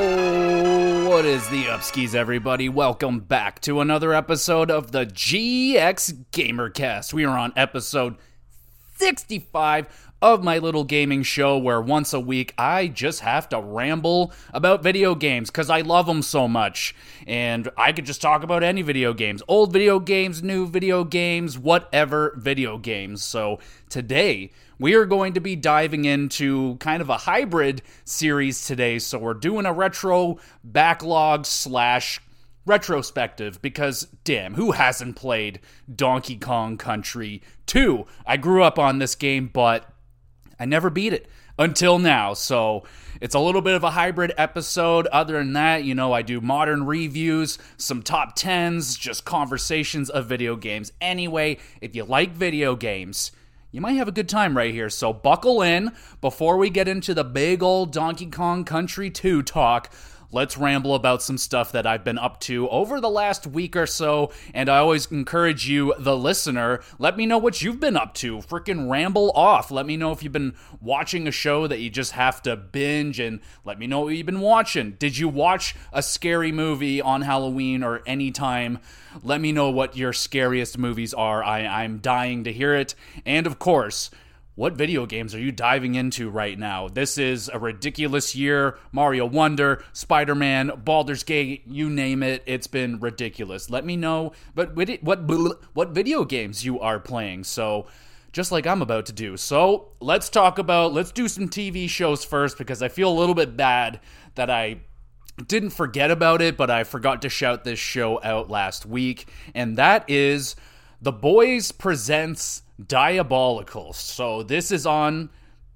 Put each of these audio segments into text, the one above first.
What is the upskis, everybody? Welcome back to another episode of the GX Gamercast. We are on episode 65 of my little gaming show where once a week I just have to ramble about video games because I love them so much. And I could just talk about any video games old video games, new video games, whatever video games. So today, we are going to be diving into kind of a hybrid series today. So we're doing a retro backlog slash retrospective because damn, who hasn't played Donkey Kong Country 2? I grew up on this game, but I never beat it until now. So it's a little bit of a hybrid episode. Other than that, you know, I do modern reviews, some top 10s, just conversations of video games. Anyway, if you like video games, you might have a good time right here. So buckle in before we get into the big old Donkey Kong Country 2 talk let's ramble about some stuff that I've been up to over the last week or so. And I always encourage you, the listener, let me know what you've been up to. Freaking ramble off. Let me know if you've been watching a show that you just have to binge and let me know what you've been watching. Did you watch a scary movie on Halloween or any time? Let me know what your scariest movies are. I, I'm dying to hear it. And of course, what video games are you diving into right now? This is a ridiculous year. Mario Wonder, Spider Man, Baldur's Gate, you name it. It's been ridiculous. Let me know but what what video games you are playing. So just like I'm about to do. So let's talk about let's do some TV shows first because I feel a little bit bad that I didn't forget about it, but I forgot to shout this show out last week, and that is The Boys Presents Diabolical. So this is on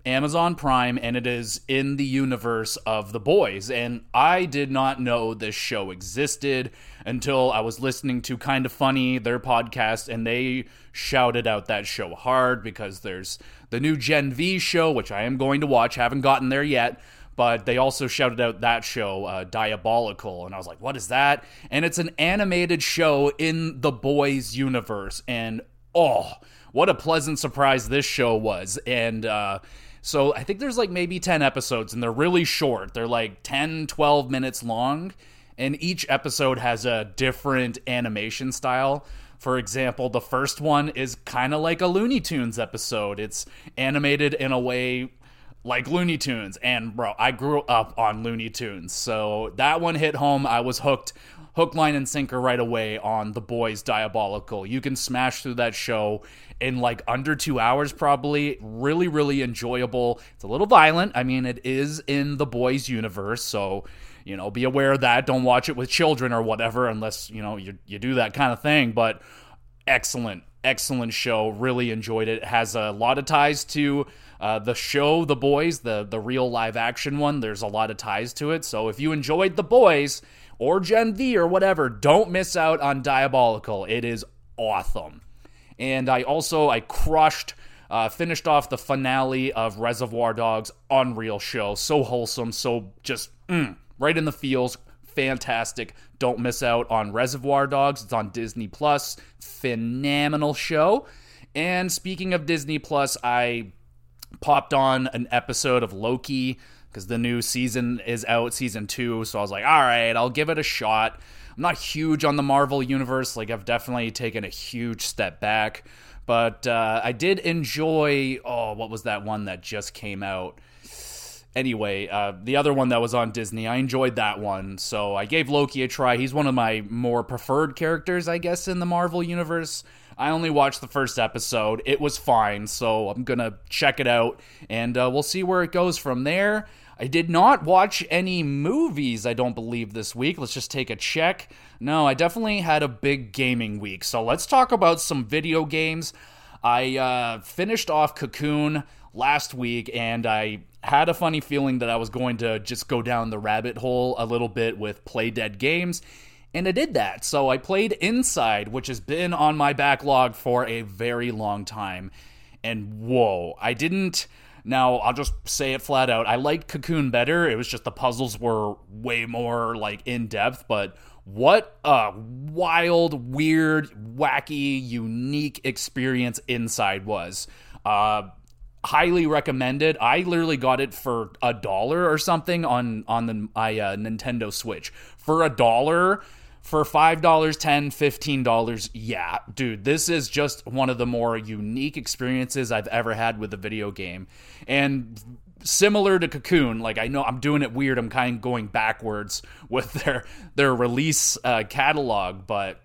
Amazon Prime and it is in the universe of The Boys. And I did not know this show existed until I was listening to Kind of Funny, their podcast, and they shouted out that show hard because there's the new Gen V show, which I am going to watch, haven't gotten there yet. But they also shouted out that show, uh, Diabolical. And I was like, what is that? And it's an animated show in the Boys universe. And oh, what a pleasant surprise this show was. And uh, so I think there's like maybe 10 episodes, and they're really short. They're like 10, 12 minutes long, and each episode has a different animation style. For example, the first one is kind of like a Looney Tunes episode. It's animated in a way like Looney Tunes. And bro, I grew up on Looney Tunes. So that one hit home. I was hooked hook, line, and sinker right away on The Boys Diabolical. You can smash through that show in like under two hours, probably. Really, really enjoyable. It's a little violent. I mean, it is in The Boys universe, so you know, be aware of that. Don't watch it with children or whatever, unless you know you you do that kind of thing. But excellent, excellent show. Really enjoyed it. it has a lot of ties to uh, the show, The Boys, the the real live action one. There's a lot of ties to it. So if you enjoyed The Boys or Gen V or whatever, don't miss out on Diabolical. It is awesome. And I also I crushed uh, finished off the finale of Reservation Dogs Unreal show. So wholesome, so just mm, right in the feels. Fantastic. Don't miss out on Reservation Dogs. It's on Disney Plus. Phenomenal show. And speaking of Disney Plus, I popped on an episode of Loki because the new season is out, season two. So I was like, all right, I'll give it a shot. I'm not huge on the Marvel universe. Like, I've definitely taken a huge step back. But uh, I did enjoy. Oh, what was that one that just came out? Anyway, uh, the other one that was on Disney, I enjoyed that one. So I gave Loki a try. He's one of my more preferred characters, I guess, in the Marvel universe. I only watched the first episode. It was fine, so I'm gonna check it out, and uh, we'll see where it goes from there. I did not watch any movies, I don't believe, this week. Let's just take a check. No, I definitely had a big gaming week. So let's talk about some video games. I uh, finished off Cocoon last week, and I had a funny feeling that I was going to just go down the rabbit hole a little bit with Playdead games. And I did that. So I played Inside, which has been on my backlog for a very long time. And whoa, I didn't now, I'll just say it flat out. I liked Cocoon better. It was just the puzzles were way more like in depth, but what a wild, weird, wacky, unique experience Inside was. Uh, highly recommended. I literally got it for a dollar or something on on the my uh, Nintendo Switch for a dollar for $5 $10 $15 yeah. Dude this is just one of the more unique experiences i've ever had with a video game. And similar to cocoon like i know i'm doing it weird. I'm kind of going backwards with their their release uh, catalog but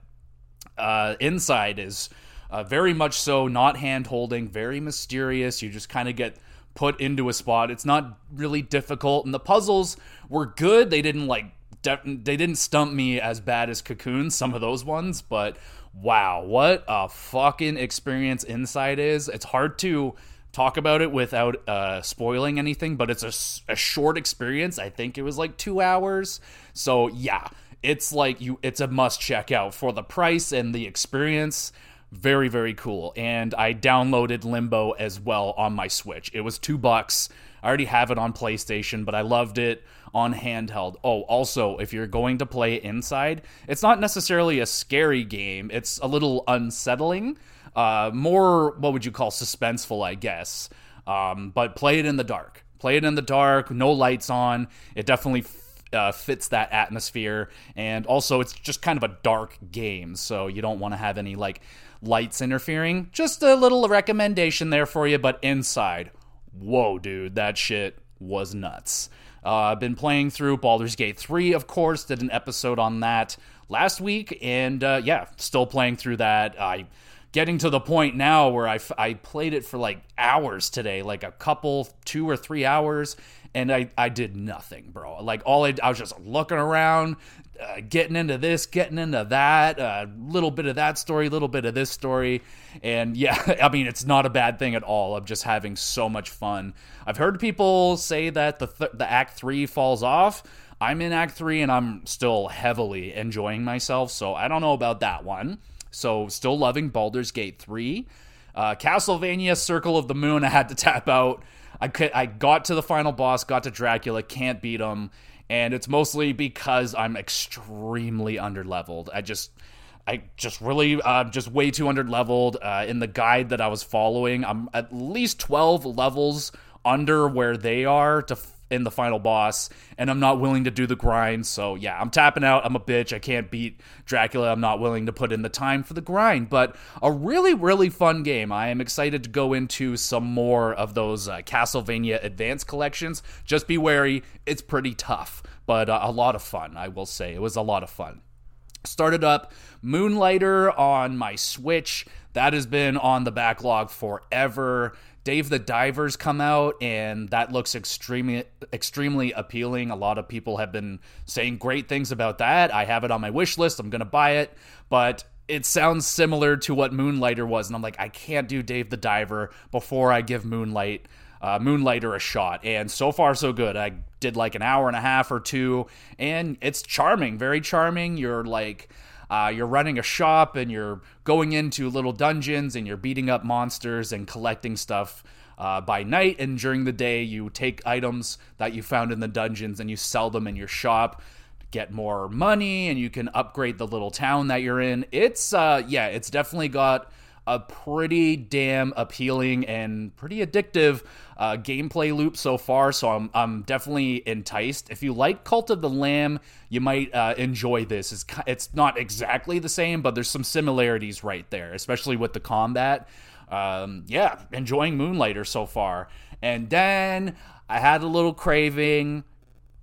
uh, inside is uh, very much so not hand holding very mysterious. You just kind of get put into a spot. It's not really difficult and the puzzles were good. They didn't like they didn't stump me as bad as Cocoon, some of those ones, but wow, what a fucking experience Inside is. It's hard to talk about it without uh, spoiling anything, but it's a, a short experience. I think it was like two hours. So yeah, it's like you, it's a must check out for the price and the experience. Very, very cool. And I downloaded Limbo as well on my Switch. It was two bucks. I already have it on PlayStation, but I loved it on handheld. Oh, also, if you're going to play inside, it's not necessarily a scary game. It's a little unsettling, uh, more what would you call suspenseful, I guess. Um, but play it in the dark. Play it in the dark, no lights on. It definitely uh, fits that atmosphere, and also it's just kind of a dark game, so you don't want to have any like lights interfering. Just a little recommendation there for you, but inside, whoa, dude, that shit was nuts. Uh, I've been playing through Baldur's Gate 3, of course, did an episode on that last week, and uh, yeah, still playing through that. I getting to the point now where I, I played it for like hours today, like a couple, two or three hours, and I, I did nothing, bro. Like all I, I was just looking around, uh, getting into this, getting into that, a uh, little bit of that story, a little bit of this story. And yeah, I mean, it's not a bad thing at all. I'm just having so much fun. I've heard people say that the, th- the Act 3 falls off. I'm in Act 3 and I'm still heavily enjoying myself, so I don't know about that one. So, still loving Baldur's Gate 3. Uh, Castlevania Circle of the Moon, I had to tap out. I, could, I got to the final boss, got to Dracula, can't beat him and it's mostly because I'm extremely underleveled. I just I just really uh, just way too underleveled. Uh, in the guide that I was following, I'm at least 12 levels under where they are to in the final boss, and I'm not willing to do the grind. So yeah, I'm tapping out. I'm a bitch. I can't beat Dracula. I'm not willing to put in the time for the grind. But a really, really fun game. I am excited to go into some more of those uh, Castlevania Advance collections. Just be wary. It's pretty tough, but uh, a lot of fun. I will say it was a lot of fun. Started up Moonlighter on my Switch. That has been on the backlog forever. Dave the Diver's come out, and that looks extremely extremely appealing. A lot of people have been saying great things about that. I have it on my wish list. I'm gonna buy it, but it sounds similar to what Moonlighter was, and I'm like, I can't do Dave the Diver before I give Moonlight uh, Moonlighter a shot. And so far, so good. I did like an hour and a half or two, and it's charming, very charming. You're like uh, you're running a shop and you're going into little dungeons and you're beating up monsters and collecting stuff uh, by night. And during the day, you take items that you found in the dungeons and you sell them in your shop get more money and you can upgrade the little town that you're in. It's uh yeah, it's definitely got a pretty damn appealing and pretty addictive uh, gameplay loop so far. So I'm, I'm definitely enticed. If you like Cult of the Lamb, you might uh, enjoy this. It's, it's not exactly the same, but there's some similarities right there, especially with the combat. Um, yeah, enjoying Moonlighter so far. And then I had a little craving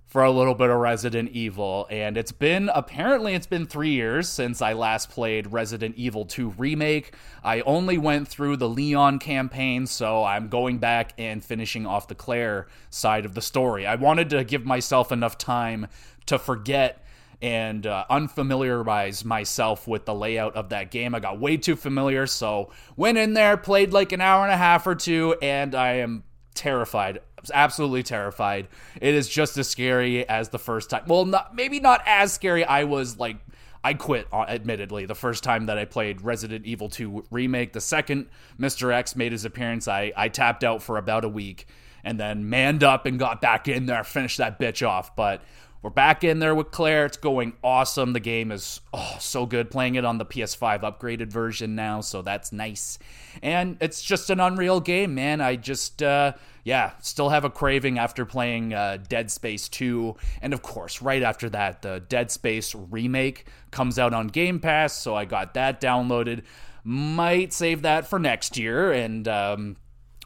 for a little bit of Resident Evil. And it's been, apparently, it's been three years since I last played Resident Evil 2 Remake. I only went through the Leon campaign, so I'm going back and finishing off the Claire side of the story. I wanted to give myself enough time to forget and uh, unfamiliarize myself with the layout of that game. I got way too familiar, so went in there, played like an hour and a half or two, and I am terrified absolutely terrified. It is just as scary as the first time. Well, not maybe not as scary. I was like I quit, uh, admittedly, the first time that I played Resident Evil 2 Remake. The second Mr. X made his appearance, I, I tapped out for about a week and then manned up and got back in there, finished that bitch off. But we're back in there with Claire. It's going awesome. The game is oh so good. Playing it on the PS5 upgraded version now, so that's nice. And it's just an unreal game, man. I just uh, yeah, still have a craving after playing uh, Dead Space 2, and of course, right after that, the Dead Space remake comes out on Game Pass, so I got that downloaded. Might save that for next year, and um,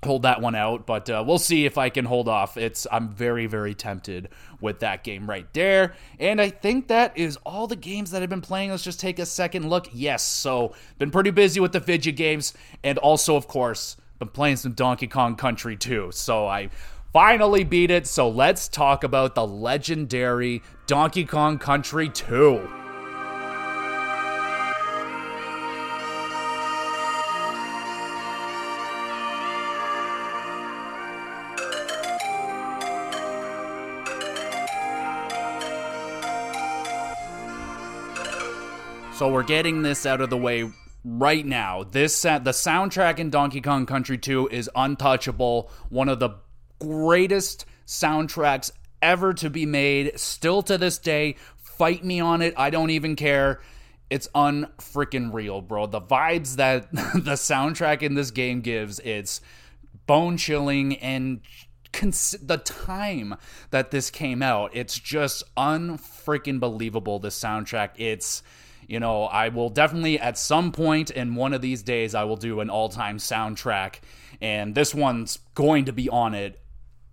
hold that one out, but uh, we'll see if I can hold off. It's I'm very very tempted with that game right there, and I think that is all the games that I've been playing. Let's just take a second look. Yes, so been pretty busy with the video games, and also of course been playing some Donkey Kong Country too. So I finally beat it. So let's talk about the legendary Donkey Kong Country 2. So we're getting this out of the way right now. This uh, the soundtrack in Donkey Kong Country 2 is untouchable. One of the greatest soundtracks ever to be made. Still to this day, fight me on it. I don't even care. It's unfreaking real, bro. The vibes that the soundtrack in this game gives, it's bone chilling and cons- the time that this came out, it's just unfreaking believable. The soundtrack, it's you know, I will definitely at some point in one of these days I will do an all-time soundtrack and this one's going to be on it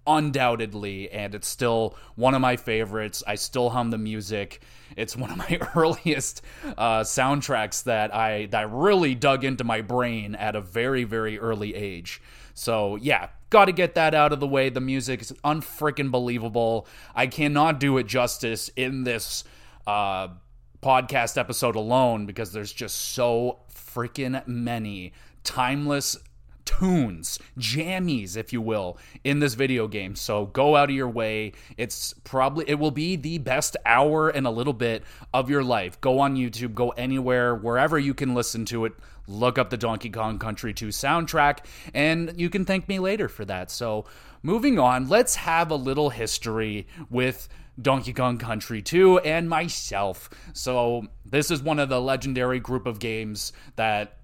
undoubtedly and it's still one of my favorites. I still hum the music. It's one of my earliest uh, soundtracks that I that really dug into my brain at a very very early age. So, yeah, got to get that out of the way. The music is unfreaking believable. I cannot do it justice in this uh podcast episode alone because there's just so freaking many timeless tunes, jammies, if you will, in this video game. So go out of your way. It's probably, it will be the best hour and a little bit of your life. Go on YouTube, go anywhere, wherever you can listen to it. Look up the Donkey Kong Country 2 soundtrack, and you can thank me later for that. So, moving on, let's have a little history with Donkey Kong Country 2 and myself. So, this is one of the legendary group of games that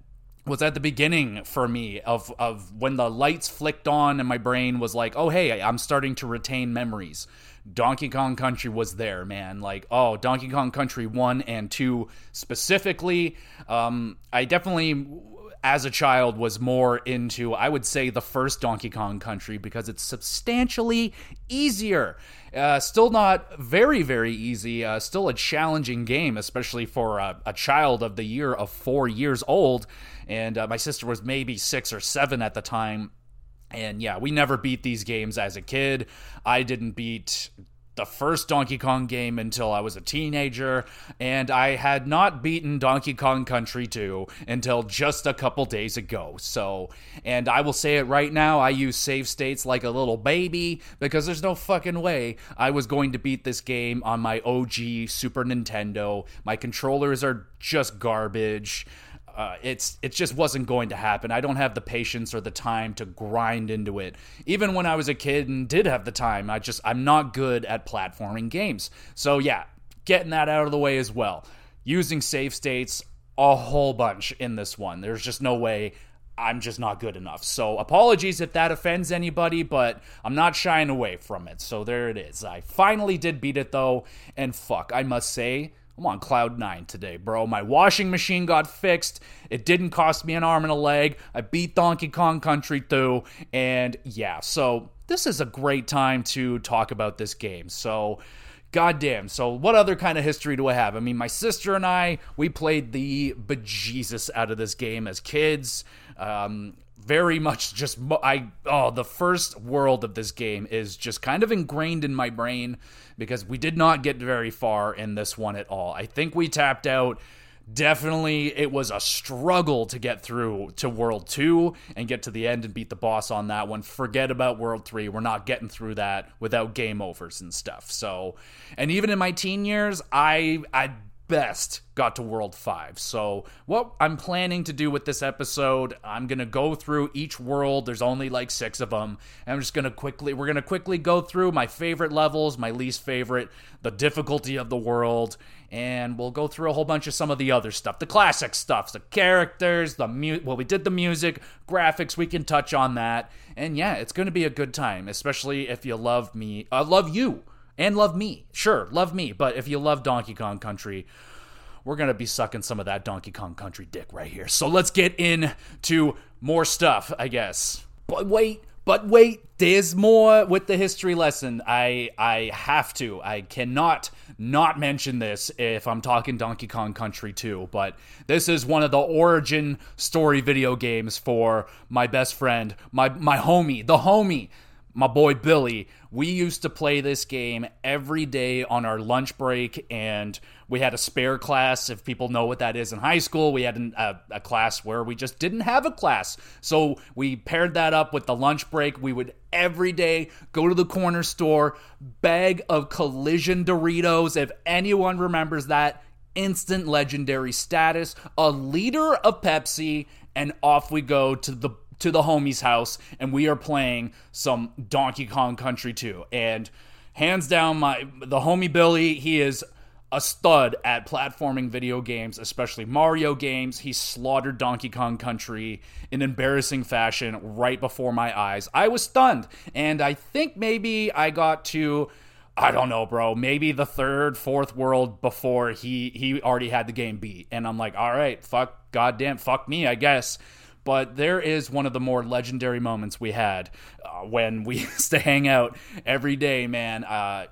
was at the beginning for me of of when the lights flicked on and my brain was like, "Oh, hey, I'm starting to retain memories." Donkey Kong Country was there, man. Like, oh, Donkey Kong Country 1 and 2 specifically. Um, I definitely as a child was more into i would say the first donkey kong country because it's substantially easier. Uh, still not very very easy uh, still a challenging game especially for a, a, child of the year of four years old. And uh, my sister was maybe six or seven at the time. And yeah, we never beat these games as a kid. I didn't beat the first Donkey Kong game until I was a teenager, and I had not beaten Donkey Kong Country 2 until just a couple days ago. So, and I will say it right now, I use save states like a little baby because there's no fucking way I was going to beat this game on my OG Super Nintendo. My controllers are just garbage uh, it's it just wasn't going to happen. I don't have the patience or the time to grind into it. Even when I was a kid and did have the time, I just I'm not good at platforming games. So yeah, getting that out of the way as well. Using save states a whole bunch in this one. There's just no way I'm just not good enough. So apologies if that offends anybody, but I'm not shying away from it. So there it is. I finally did beat it though, and fuck, I must say I'm on cloud nine today, bro. My washing machine got fixed. It didn't cost me an arm and a leg. I beat Donkey Kong Country through, and yeah, so this is a great time to talk about this game. So, goddamn. So, what other kind of history do I have? I mean, my sister and I, we played the bejesus out of this game as kids. Um, very much just I oh the first world of this game is just kind of ingrained in my brain because we did not get very far in this one at all. I think we tapped out. Definitely, it was a struggle to get through to World 2 and get to the end and beat the boss on that one. Forget about World 3. We're not getting through that without game overs and stuff. So, and even in my teen years, I I best got to World 5. So, what I'm planning to do with this episode, I'm going to go through each world. There's only like 6 of them. And I'm just going to quickly we're going to quickly go through my favorite levels, my least favorite, the difficulty of the world, and we'll go through a whole bunch of some of the other stuff, the classic stuff, the characters, the mu- well we did the music, graphics, we can touch on that. And yeah, it's going to be a good time, especially if you love me. I uh, love you and love me. Sure, love me, but if you love Donkey Kong Country, we're going to be sucking some of that Donkey Kong Country dick right here. So let's get into more stuff, I guess. But wait, but wait, there's more with the history lesson. I I have to. I cannot not mention this if I'm talking Donkey Kong Country 2, but this is one of the origin story video games for my best friend, my my homie, the homie my boy Billy, we used to play this game every day on our lunch break, and we had a spare class. If people know what that is in high school, we had an, a, a, class where we just didn't have a class. So we paired that up with the lunch break. We would every day go to the corner store, bag of collision Doritos. If anyone remembers that, instant legendary status, a liter of Pepsi, and off we go to the to the homie's house and we are playing some Donkey Kong Country 2. And hands down my the homie Billy, he is a stud at platforming video games, especially Mario games. He slaughtered Donkey Kong Country in embarrassing fashion right before my eyes. I was stunned, and I think maybe I got to I don't know, bro. Maybe the third, fourth world before he he already had the game beat, and I'm like, all right, fuck, goddamn, fuck me, I guess but there is one of the more legendary moments we had uh, when we used to hang out every day, man. Uh,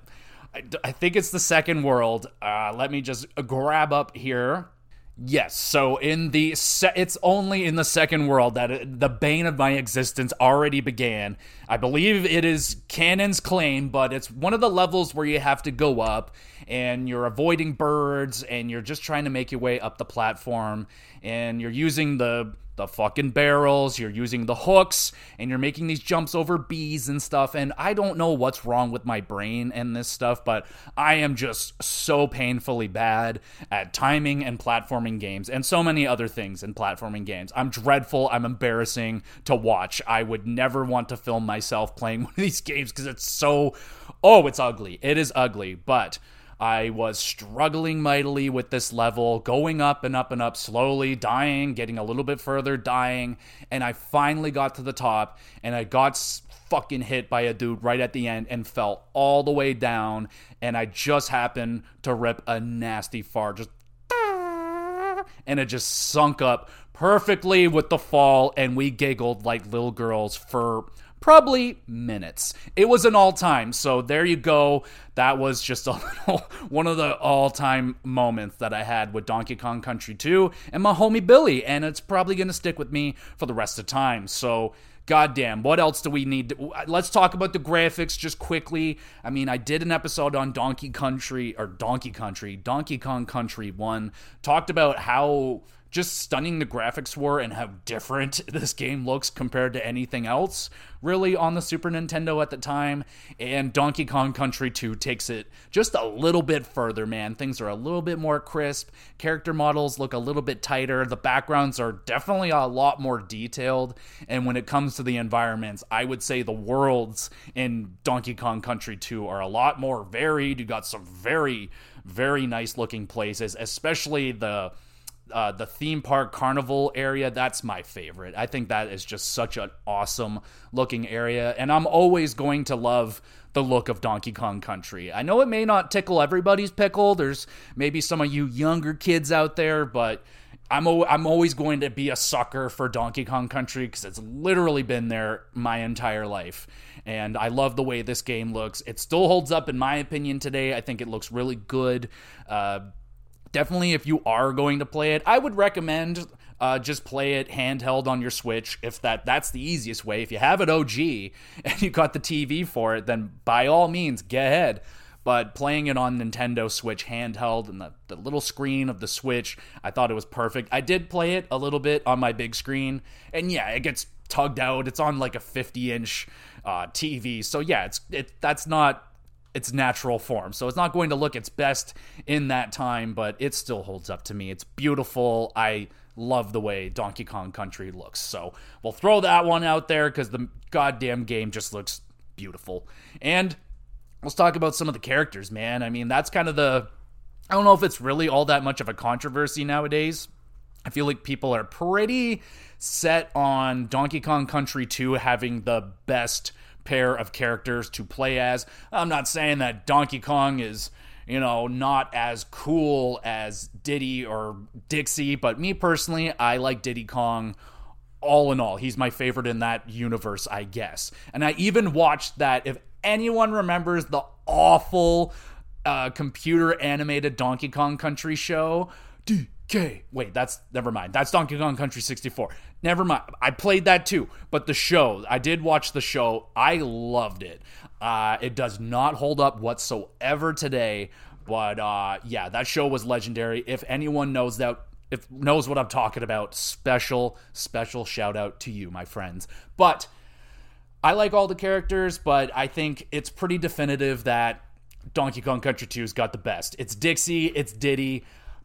I, I, think it's the second world. Uh, let me just grab up here. Yes, so in the se- it's only in the second world that it, the bane of my existence already began. I believe it is Kannon's Klaim, but it's one of the levels where you have to go up and you're avoiding birds and you're just trying to make your way up the platform and you're using the the fucking barrels, you're using the hooks, and you're making these jumps over bees and stuff. And I don't know what's wrong with my brain and this stuff, but I am just so painfully bad at timing and platforming games and so many other things in platforming games. I'm dreadful. I'm embarrassing to watch. I would never want to film myself playing one of these games because it's so, oh, it's ugly. It is ugly, but. I was struggling mightily with this level, going up and up and up, slowly dying, getting a little bit further, dying, and I finally got to the top and I got fucking hit by a dude right at the end and fell all the way down and I just happened to rip a nasty fart just and it just sunk up perfectly with the fall and we giggled like little girls for probably minutes. It was an all time. So there you go. That was just a little one of the all time moments that I had with Donkey Kong Country 2 and my homie Billy. And it's probably going to stick with me for the rest of time. So. Goddamn, what else do we need? To, let's talk about the graphics just quickly. I mean, I did an episode on Donkey Country, or Donkey Country, Donkey Kong Country 1, talked about how just stunning the graphics were and how different this game looks compared to anything else really on the Super Nintendo at the time. And Donkey Kong Country 2 takes it just a little bit further, man. Things are a little bit more crisp, character models look a little bit tighter, the backgrounds are definitely a lot more detailed. And when it comes to the environments, I would say the worlds in Donkey Kong Country 2 are a lot more varied. You got some very, very nice looking places, especially the uh, the theme park carnival area that's my favorite i think that is just such an awesome looking area and i'm always going to love the look of donkey kong country i know it may not tickle everybody's pickle there's maybe some of you younger kids out there but i'm, o- I'm always going to be a sucker for donkey kong country because it's literally been there my entire life and I love the way this game looks. It still holds up, in my opinion, today. I think it looks really good. Uh, definitely if you are going to play it, I would recommend uh, just play it handheld on your Switch. If that that's the easiest way. If you have it OG and you got the TV for it, then by all means, get ahead. But playing it on Nintendo Switch handheld and the, the little screen of the Switch, I thought it was perfect. I did play it a little bit on my big screen, and yeah, it gets tugged out. It's on like a 50 inch uh, TV, so yeah, it's it that's not its natural form. So it's not going to look its best in that time, but it still holds up to me. It's beautiful. I love the way Donkey Kong Country looks. So we'll throw that one out there because the goddamn game just looks beautiful. And let's talk about some of the characters, man. I mean, that's kind of the. I don't know if it's really all that much of a controversy nowadays. I feel like people are pretty set on Donkey Kong Country 2 having the best pair of characters to play as. I'm not saying that Donkey Kong is, you know, not as cool as Diddy or Dixie, but me personally, I like Diddy Kong all in all. He's my favorite in that universe, I guess. And I even watched that. If anyone remembers the awful uh, computer animated Donkey Kong Country show, DK. Wait, that's never mind. That's Donkey Kong Country 64. Never mind. I played that too, but the show, I did watch the show. I loved it. Uh, it does not hold up whatsoever today, but uh, yeah, that show was legendary. If anyone knows that, if knows what I'm talking about, special, special shout out to you, my friends. But I like all the characters, but I think it's pretty definitive that Donkey Kong Country 2's got the best. It's Dixie, it's Diddy.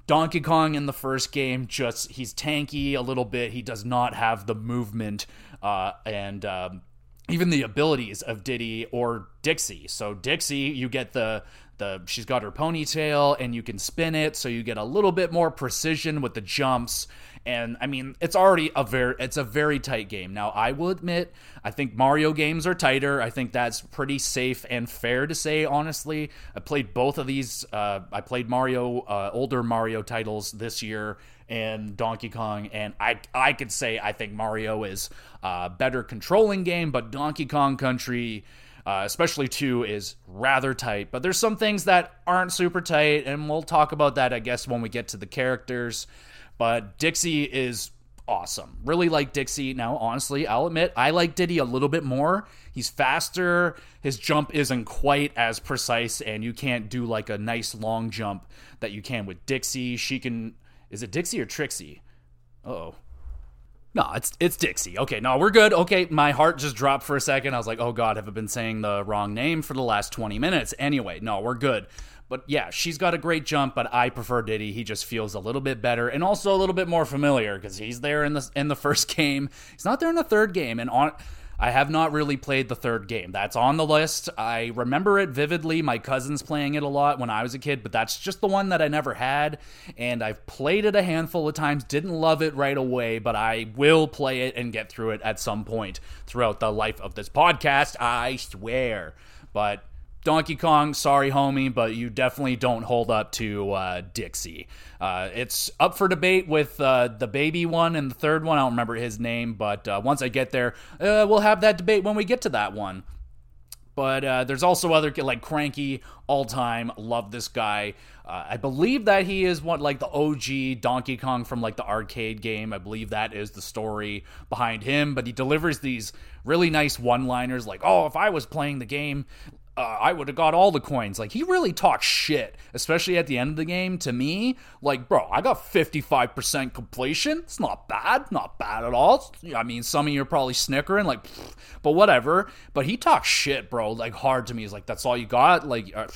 Donkey Kong in the first game just he's tanky a little bit. He does not have the movement uh, and um, even the abilities of Diddy or Dixie. So Dixie, you get the the she's got her ponytail and you can spin it, so you get a little bit more precision with the jumps. And I mean, it's already a very it's a very tight game. Now, I will admit, I think Mario games are tighter. I think that's pretty safe and fair to say. Honestly, I played both of these. Uh, I played Mario, uh, older Mario titles this year, and Donkey Kong, and I I could say I think Mario is a better controlling game, but Donkey Kong Country. Uh, especially two is rather tight but there's some things that aren't super tight and we'll talk about that i guess when we get to the characters but Dixie is awesome. Really like Dixie. Now, honestly, I'll admit I like Diddy a little bit more. He's faster. His jump isn't quite as precise, and you can't do like a nice long jump that you can with Dixie. She can. Is it Dixie or Trixie? Oh. No, it's it's Dixie. Okay, no, we're good. Okay, my heart just dropped for a second. I was like, "Oh God, have I been saying the wrong name for the last twenty minutes?" Anyway, no, we're good. But yeah, she's got a great jump, but I prefer Diddy. He just feels a little bit better and also a little bit more familiar because he's there in the in the first game. He's not there in the third game, and on. I have not really played the third game. That's on the list. I remember it vividly. My cousins playing it a lot when I was a kid, but that's just the one that I never had. And I've played it a handful of times. Didn't love it right away, but I will play it and get through it at some point throughout the life of this podcast. I swear. But Donkey Kong, sorry, homie, but you definitely don't hold up to uh, Dixie. Uh, it's up for debate with uh, the baby one and the third one. I don't remember his name, but uh, once I get there, uh, we'll have that debate when we get to that one. But uh, there's also other like Cranky, all time. Love this guy. I believe that he is what like the OG Donkey Kong from like the arcade game. I believe that is the story behind him. But he delivers these really nice one-liners like, "Oh, if I was playing the game, uh, I would have got all the coins. Like, he really talks shit, especially at the end of the game to me. Like, bro, I got 55% completion. It's not bad. Not bad at all. I mean, some of you are probably snickering, like, but whatever. But he talks shit, bro, like, hard to me. He's like, that's all you got? Like, uh,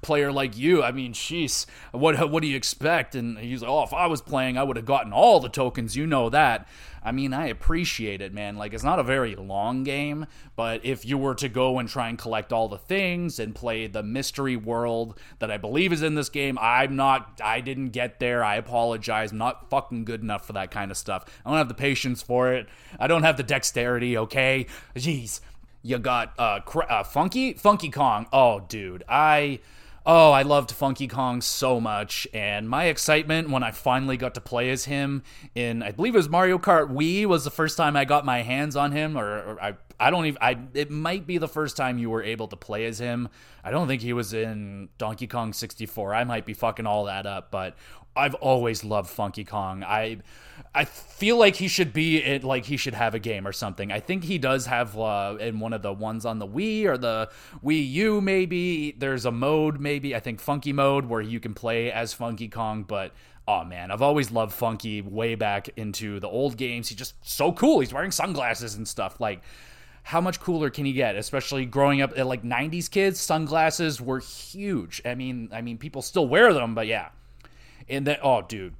player like you, I mean, jeez, what, what do you expect? And he's like, oh, if I was playing, I would have gotten all the tokens. You know that. I mean, I appreciate it, man. Like, it's not a very long game, but if you were to go and try and collect all the things and play the mystery world that I believe is in this game, I'm not, I didn't get there. I apologize. I'm not fucking good enough for that kind of stuff. I don't have the patience for it. I don't have the dexterity, okay? Jeez. You got uh, cr- uh Funky Funky Kong. Oh, dude, I Oh, I loved Funky Kong so much, and my excitement when I finally got to play as him in, I believe it was Mario Kart Wii, was the first time I got my hands on him, or, or I, I don't even, I, it might be the first time you were able to play as him. I don't think he was in Donkey Kong 64. I might be fucking all that up, but I've always loved Funky Kong. I I feel like he should be it like he should have a game or something. I think he does have uh, in one of the ones on the Wii or the Wii U maybe there's a mode maybe I think Funky mode where you can play as Funky Kong, but oh man, I've always loved Funky way back into the old games. He's just so cool. He's wearing sunglasses and stuff like how much cooler can you get? Especially growing up at like 90s kids, sunglasses were huge. I mean, I mean, people still wear them, but yeah. And then, oh, dude,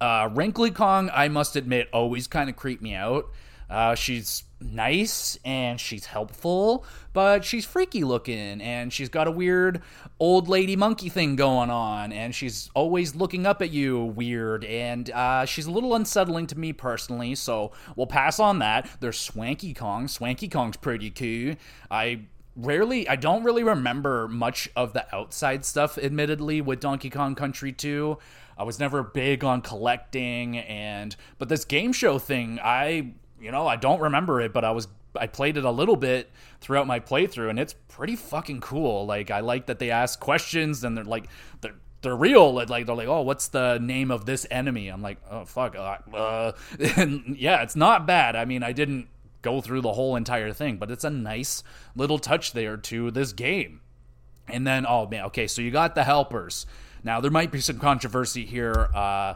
uh, Wrinkly Kong, I must admit, always kind of creeped me out. Uh, she's nice and she's helpful, but she's freaky looking and she's got a weird old lady monkey thing going on and she's always looking up at you weird and uh, she's a little unsettling to me personally, so we'll pass on that. There's Swanky Kong. Swanky Kong's pretty cool. I rarely I don't really remember much of the outside stuff admittedly with Donkey Kong Country 2. I was never big on collecting and but this game show thing I you know, I don't remember it, but I was I played it a little bit throughout my playthrough, and it's pretty fucking cool. Like I like that they ask questions, and they're like they're they're real. Like they're like, oh, what's the name of this enemy? I'm like, oh fuck, uh, uh. and yeah, it's not bad. I mean, I didn't go through the whole entire thing, but it's a nice little touch there to this game. And then, oh man, okay, so you got the helpers. Now there might be some controversy here uh,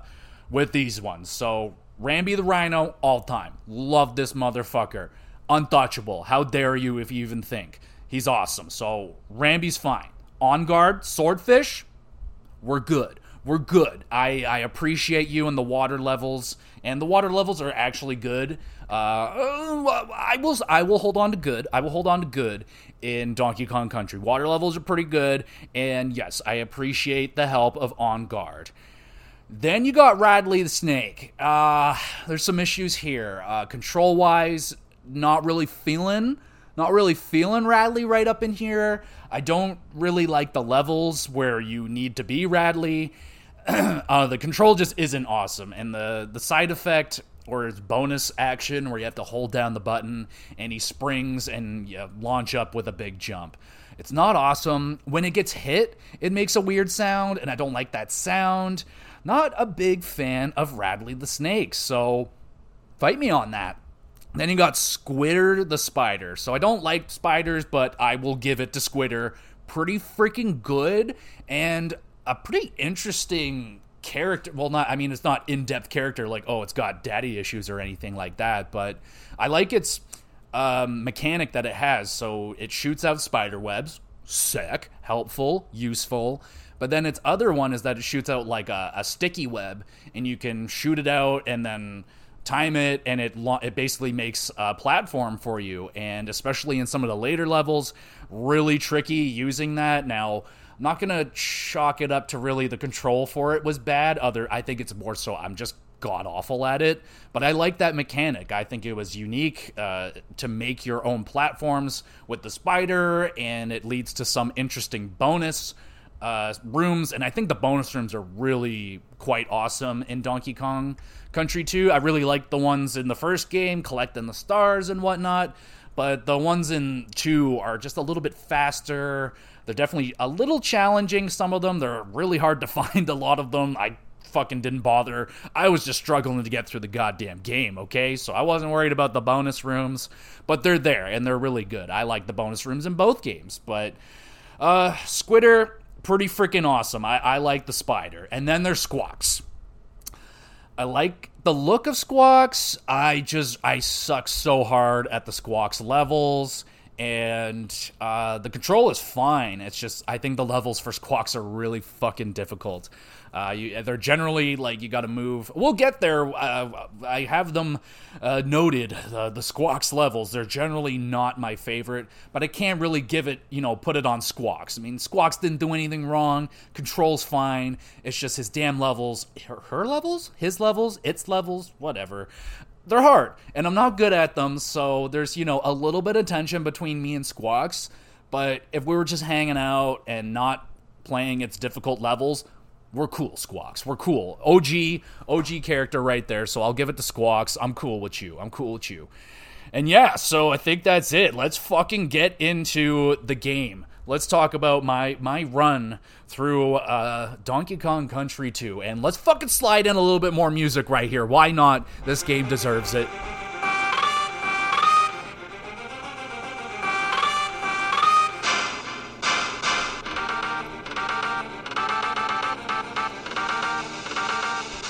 with these ones. So Rambi the Rhino, all time. Love this motherfucker. Untouchable. How dare you if you even think. He's awesome. So Rambi's fine. Enguarde, Swordfish, we're good. We're good. I, I appreciate you and the water levels, and the water levels are actually good. Uh, I will I will hold on to good. I will hold on to good in Donkey Kong Country. Water levels are pretty good, and yes, I appreciate the help of Enguarde. Then you got Rattly the Snake. Uh, there's some issues here. Uh, control wise, not really feeling, not really feeling Rattly right up in here. I don't really like the levels where you need to be Rattly. uh, the control just isn't awesome, and the the side effect or his bonus action where you have to hold down the button and he springs and you launch up with a big jump. It's not awesome. When it gets hit, it makes a weird sound, and I don't like that sound not a big fan of Rattly the Snake, so fight me on that. Then you got Squitter the Spider. So I don't like spiders, but I will give it to Squitter. Pretty freaking good and a pretty interesting character. Well, not, I mean, it's not in depth character like, oh, it's got daddy issues or anything like that, but I like its um, mechanic that it has. So it shoots out spider webs. Sick, helpful, useful. But then its other one is that it shoots out like a, a sticky web, and you can shoot it out and then time it, and it it basically makes a platform for you. And especially in some of the later levels, really tricky using that. Now, I'm not gonna chalk it up to really the control for it was bad. Other, I think it's more so I'm just god awful at it. But I like that mechanic. I think it was unique uh, to make your own platforms with the spider, and it leads to some interesting bonus uh, rooms, and I think the bonus rooms are really quite awesome in Donkey Kong Country 2. I really like the ones in the first game, collecting the stars and whatnot, but the ones in 2 are just a little bit faster. They're definitely a little challenging, some of them. They're really hard to find, a lot of them. I fucking didn't bother. I was just struggling to get through the goddamn game, okay? So I wasn't worried about the bonus rooms, but they're there and they're really good. I like the bonus rooms in both games, but uh Squitter pretty freaking awesome. I, I like the spider. And then there's Squawks. I like the look of Squawks. I just I suck so hard at the Squawks levels and uh, the control is fine. It's just I think the levels for Squawks are really fucking difficult. Uh, you, they're generally like you got to move. We'll get there. Uh, I have them uh, noted. The Squawks levels. They're generally not my favorite, but I can't really give it. You know, put it on Squawks. I mean, Squawks didn't do anything wrong. Controls fine. It's just his damn levels. Her, her levels, his levels, its levels, whatever they're hard and I'm not good at them, so there's, you know, a little bit of tension between me and Squawks. But if we were just hanging out and not playing its difficult levels, we're cool, Squawks. We're cool. OG, OG character right there. So I'll give it to Squawks. I'm cool with you. I'm cool with you. And yeah, so I think that's it. Let's fucking get into the game. Let's talk about my my run through uh, Donkey Kong Country 2, and let's fucking slide in a little bit more music right here. Why not? This game deserves it.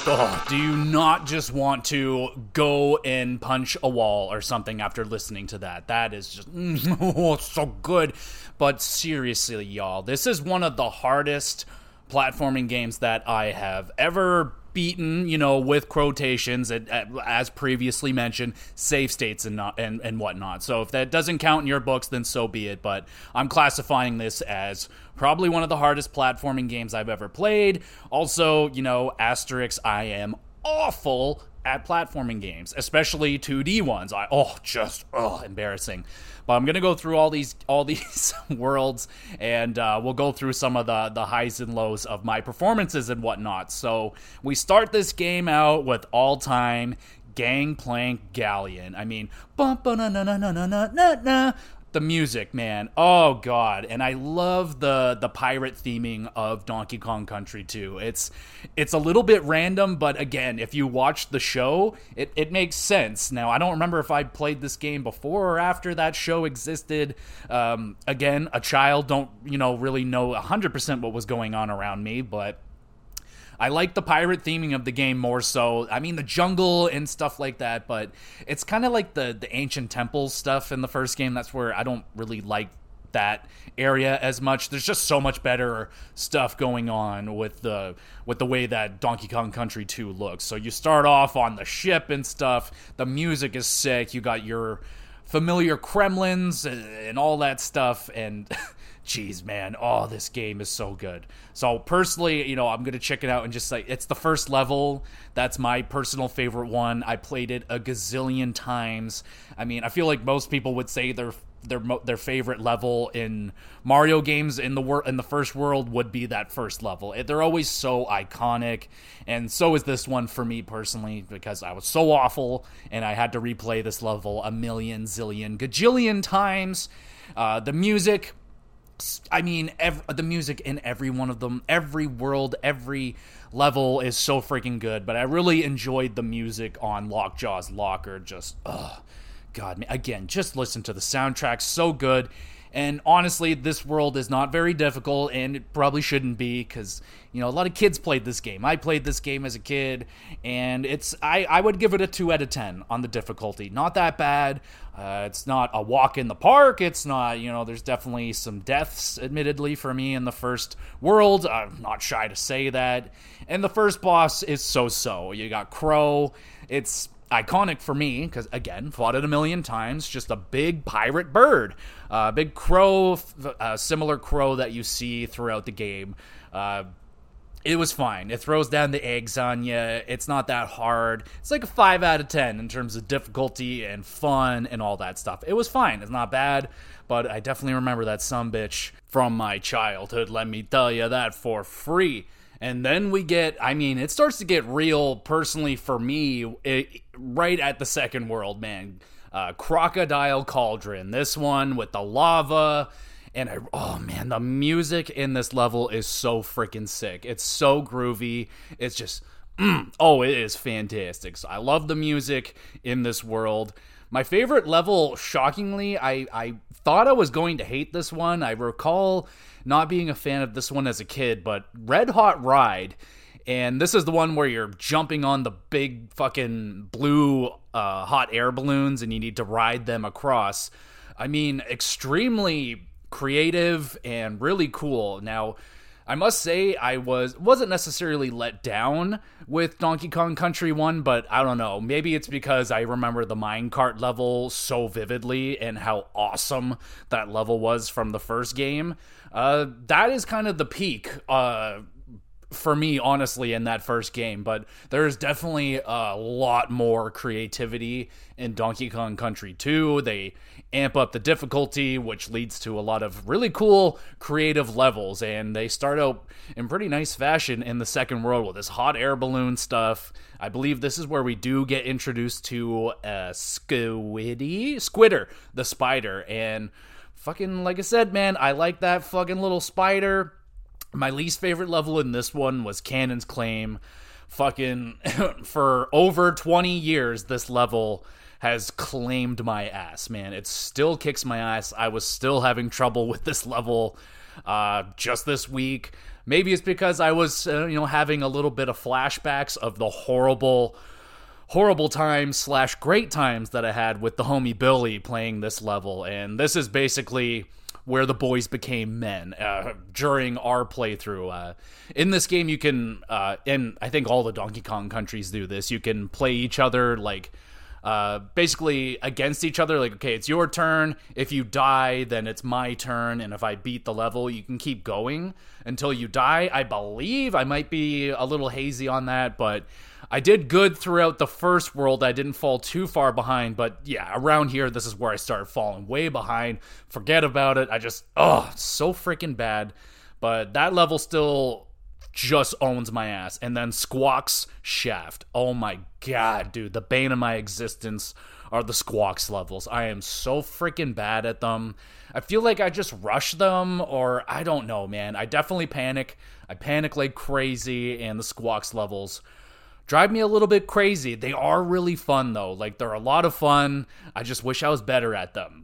Oh, do you not just want to go and punch a wall or something after listening to that? That is just oh, so good. But seriously, y'all, this is one of the hardest platforming games that I have ever beaten, you know, with quotations, uh, as previously mentioned, save states and not and, and whatnot. So if that doesn't count in your books, then so be it. But I'm classifying this as probably one of the hardest platforming games I've ever played. Also, you know, asterisk, I am awful at platforming games, especially 2D ones. I oh, just oh, embarrassing. But I'm gonna go through all these all these worlds, and uh, we'll go through some of the the highs and lows of my performances and whatnot. So we start this game out with all time Gangplank Galleon. I mean, bum na na na na na na na the music, man. Oh god, and I love the the pirate theming of Donkey Kong Country 2. It's it's a little bit random, but again, if you watch the show, it, it makes sense. Now, I don't remember if I played this game before or after that show existed. Um, again, a child don't, you know, really know 100% what was going on around me, but I like the pirate theming of the game more so. I mean, the jungle and stuff like that, but it's kind of like the the ancient temples stuff in the first game. That's where I don't really like that area as much. There's just so much better stuff going on with the with the way that Donkey Kong Country 2 looks. So you start off on the ship and stuff. The music is sick. You got your familiar Kremlins and all that stuff and Jeez, man. Oh, this game is so good. So, personally, you know, I'm to check it out and just say it's the first level. That's my personal favorite one. I played it a gazillion times. I mean, I feel like most people would say their their their favorite level in Mario games in the wor- in the first world would be that first level. They're always so iconic, and so is this one for me personally because I was so awful and I had to replay this level a million zillion gajillion times. Uh, the music I mean, the music in every one of them, every world, every level is so freaking good. But I really enjoyed the music on Lockjaw's Locker. Just, oh, God, again, just listen to the soundtrack. So good. And honestly, this world is not very difficult, and it probably shouldn't be because you know a lot of kids played this game. I played this game as a kid, and it's I I would give it a two out of ten on the difficulty. Not that bad. Uh, it's not a walk in the park. It's not you know. There's definitely some deaths, admittedly, for me in the first world. I'm not shy to say that. And the first boss is so so. You got Krow. It's iconic for me because again fought it a million times just a big pirate bird a uh, big crow uh, similar crow that you see throughout the game uh, it was fine it throws down the eggs on you it's not that hard it's like a 5 out of 10 in terms of difficulty and fun and all that stuff it was fine it's not bad but i definitely remember that some bitch from my childhood let me tell you that for free and then we get, I mean, it starts to get real personally for me it, right at the second world, man. Uh, Crocodile Cauldron. This one with the lava. And I, oh man, the music in this level is so freaking sick. It's so groovy. It's just, mm, oh, it is fantastic. So I love the music in this world. My favorite level, shockingly, I, I thought I was going to hate this one. I recall not being a fan of this one as a kid, but Red Hot Ride. And this is the one where you're jumping on the big fucking blue uh, hot air balloons and you need to ride them across. I mean, extremely creative and really cool. Now, I must say I was wasn't necessarily let down with Donkey Kong Country 1, but I don't know. Maybe it's because I remember the minecart level so vividly and how awesome that level was from the first game. Uh, that is kind of the peak uh, for me, honestly, in that first game. But there's definitely a lot more creativity in Donkey Kong Country 2. They amp up the difficulty, which leads to a lot of really cool creative levels. And they start out in pretty nice fashion in the second world with this hot air balloon stuff. I believe this is where we do get introduced to uh, Squiddy, Squitter, the spider. And fucking like I said, man, I like that fucking little spider. My least favorite level in this one was Kannon's Klaim. Fucking for over 20 years, this level has claimed my ass, man. It still kicks my ass. I was still having trouble with this level. uh, just this week. Maybe it's because I was, uh, you know, having a little bit of flashbacks of the horrible, horrible times slash great times that I had with the homie Billy playing this level. And this is basically where the boys became men uh, during our playthrough. Uh, in this game, you can, uh, and I think all the Donkey Kong countries do this, you can play each other like. Uh, basically against each other like okay it's your turn if you die then it's my turn and if i beat the level you can keep going until you die i believe i might be a little hazy on that but I did good throughout the first world. I didn't fall too far behind, but yeah, around here, this is where I started falling way behind. Forget about it. I just, oh, so freaking bad. But that level still just owns my ass. And then Squawks Shaft. Oh my god, dude. The bane of my existence are the Squawks levels. I am so freaking bad at them. I feel like I just rush them, or I don't know, man. I definitely panic. I panic like crazy, and the Squawks levels drive me a little bit crazy. They are really fun though. Like they're a lot of fun. I just wish I was better at them.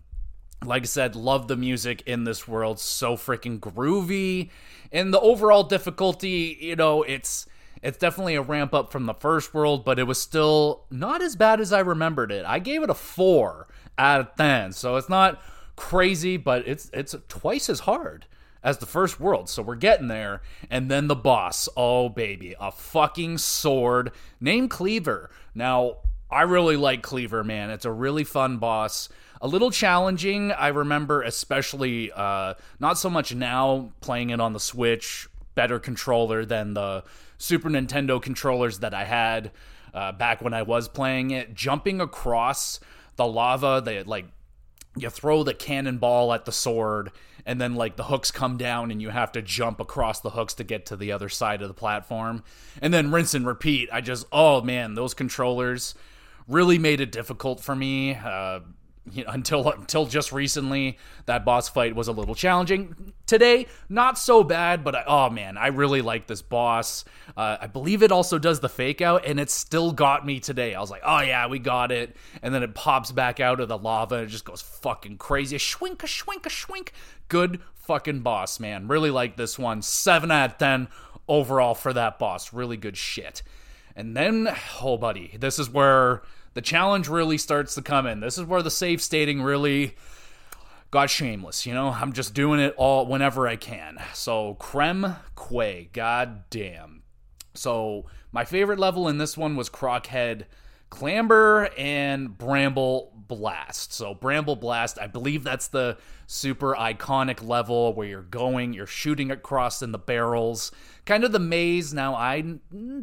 Like I said, love the music in this world. So freaking groovy. And the overall difficulty, you know, it's it's definitely a ramp up from the first world, but it was still not as bad as I remembered it. I gave it a 4 out of 10. So it's not crazy, but it's it's twice as hard as the first world. So we're getting there. And then the boss. Oh, baby. A fucking sword named Kleever. Now, I really like Kleever, man. It's a really fun boss. A little challenging. I remember, especially, uh, not so much now playing it on the Switch, better controller than the Super Nintendo controllers that I had uh, back when I was playing it. Jumping across the lava, they like you throw the cannonball at the sword and then like the hooks come down and you have to jump across the hooks to get to the other side of the platform and then rinse and repeat i just oh man those controllers really made it difficult for me uh, you know, until until just recently, that boss fight was a little challenging. Today, not so bad, but I, oh man, I really like this boss. Uh, I believe it also does the fake out, and it still got me today. I was like, oh yeah, we got it, and then it pops back out of the lava and it just goes fucking crazy. Schwink a schwink. Good fucking boss, man. Really like this one. Seven out of ten overall for that boss. Really good shit. And then, oh buddy, this is where the challenge really starts to come in. This is where the safe stating really got shameless. You know, I'm just doing it all whenever I can. So, Krem Quay, god damn. So, my favorite level in this one was Krockhead Klamber and Bramble Blast. So, Bramble Blast, I believe that's the super iconic level where you're going, you're shooting across in the barrels. Kind of the maze. Now, I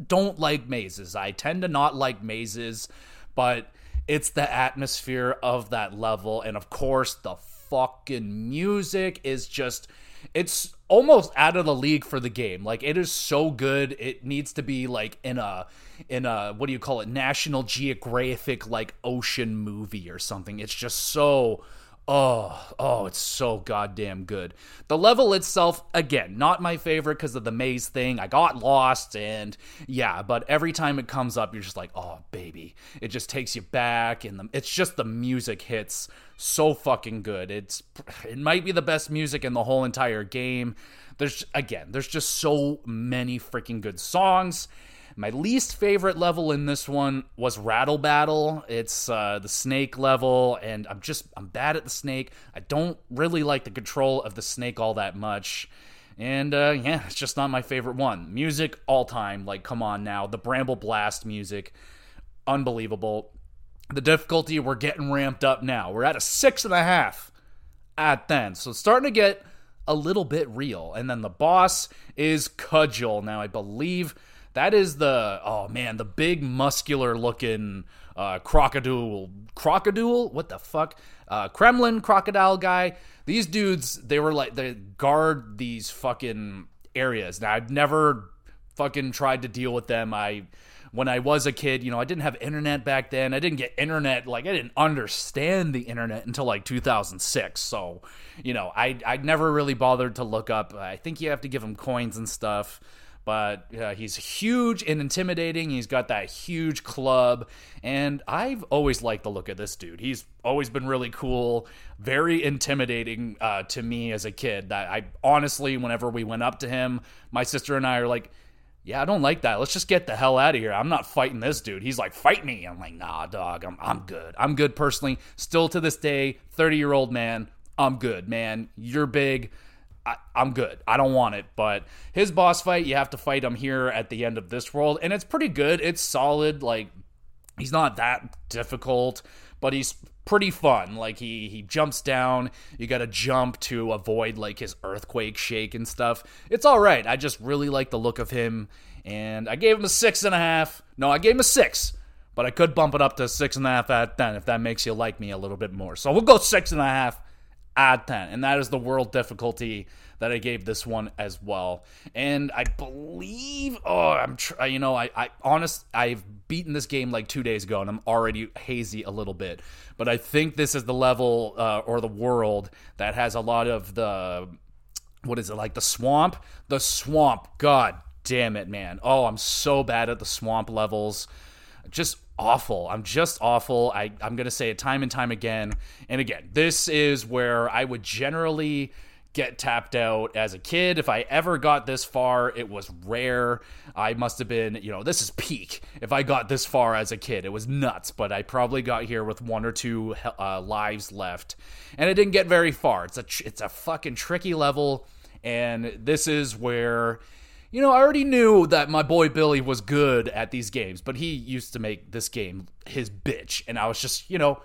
don't like mazes. I tend to not like mazes but it's the atmosphere of that level. And of course, the fucking music is just it's almost out of the league for the game. Like it is so good. It needs to be like in a in a what do you call it? National Geographic like ocean movie or something. It's just so Oh, oh, it's so goddamn good. The level itself, again, not my favorite because of the maze thing. I got lost, and yeah, but every time it comes up, you're just like, oh, baby. It just takes you back, and the, it's just the music hits so fucking good. It's it might be the best music in the whole entire game. There's again, there's just so many freaking good songs my least favorite level in this one was Rattle Battle. It's uh, the snake level, and I'm just I'm bad at the snake. I don't really like the control of the snake all that much. And uh, yeah, it's just not my favorite one. Music all time, like come on now, the Bramble Blast music, unbelievable. The difficulty we're getting ramped up now. We're at a six and a half at then, so starting to get a little bit real. And then the boss is Kudgel. Now I believe that is the oh man, the big muscular looking uh, crocodile, crocodile. What the fuck? Uh, Kremlin crocodile guy. These dudes, they were like they guard these fucking areas. Now I've never fucking tried to deal with them. I when I was a kid, you know, I didn't have internet back then. I didn't get internet like I didn't understand the internet until like 2006. So, you know, I I never really bothered to look up. I think you have to give them coins and stuff. But uh, he's huge and intimidating. He's got that huge club, and I've always liked the look of this dude. He's always been really cool, very intimidating uh, to me as a kid. That I honestly, whenever we went up to him, my sister and I are like. Yeah, I don't like that. Let's just get the hell out of here. I'm not fighting this dude. He's like, fight me. I'm like, nah, dog. I'm, I'm good. I'm good personally. Still to this day, 30 year old man. I'm good, man. You're big. I, am good. I don't want it. But his boss fight, you have to fight him here at the end of this world, and it's pretty good. It's solid. Like he's not that difficult, but he's pretty fun. Like he he jumps down. You got to jump to avoid like his earthquake shake and stuff. It's all right. I just really like the look of him, and I gave him a six and a half. No, I gave him a six. But I could bump it up to six and a half at ten if that makes you like me a little bit more. So we'll go six and a half add 10 and that is the world difficulty that i gave this one as well. And i believe oh i'm tr- you know i i honest i've beaten this game like two days ago and i'm already hazy a little bit. But i think this is the level uh, or the world that has a lot of the what is it like the swamp? The swamp. God damn it man. Oh i'm so bad at the swamp levels. Just awful. I'm just awful. I, I'm going to say it time and time again. And again, this is where I would generally get tapped out as a kid. If I ever got this far, it was rare. I must have been, you know, this is peak. If I got this far as a kid, it was nuts, but I probably got here with one or two uh, lives left. And I didn't get very far. It's a it's a fucking tricky level and this is where you know, I already knew that my boy Billy was good at these games, but he used to make this game his bitch. And I was just, you know,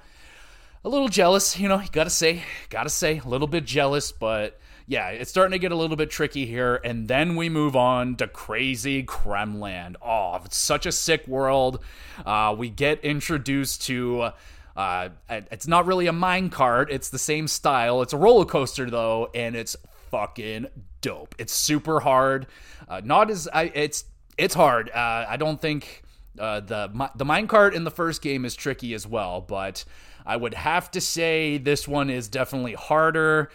a little jealous, you know, gotta say, gotta say, a little bit jealous, but yeah, it's starting to get a little bit tricky here. And then we move on to Krazy Kremland. Oh, it's such a sick world. Uh, we get introduced to. Uh, it's not really a mine cart. It's the same style. It's a roller coaster though, and it's fucking dope. It's super hard. Uh, not as I, it's it's hard. Uh, I don't think uh, the the minecart in the first game is tricky as well, but I would have to say this one is definitely harder.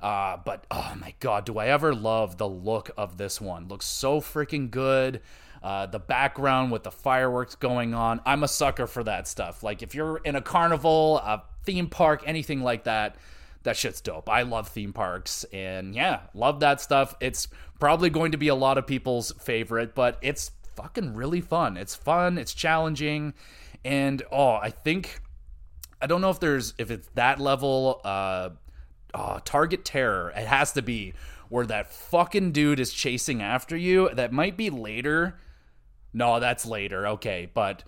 Uh, but oh my god, do I ever love the look of this one? Looks so freaking good. Uh, the background with the fireworks going on. I'm a sucker for that stuff. Like if you're in a carnival, a theme park, anything like that, that shit's dope. I love theme parks and yeah, love that stuff. It's probably going to be a lot of people's favorite, but it's fucking really fun. It's fun, it's challenging, and oh, I think I don't know if there's if it's that level uh oh, target terror. It has to be where that fucking dude is chasing after you. That might be later. No, that's later. Okay, but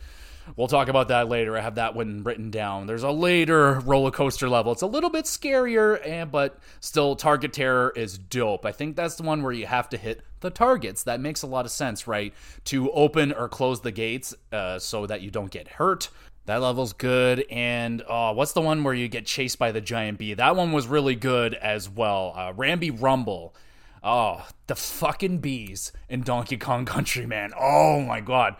We'll talk about that later. I have that one written down. There's a later roller coaster level. It's a little bit scarier, and, but still, Target Terror is dope. I think that's the one where you have to hit the targets. That makes a lot of sense, right? To open or close the gates uh, so that you don't get hurt. That level's good. And oh, what's the one where you get chased by the giant bee? That one was really good as well. Uh, Rambi Rumble. Oh, the fucking bees in Donkey Kong Country, man. Oh my god.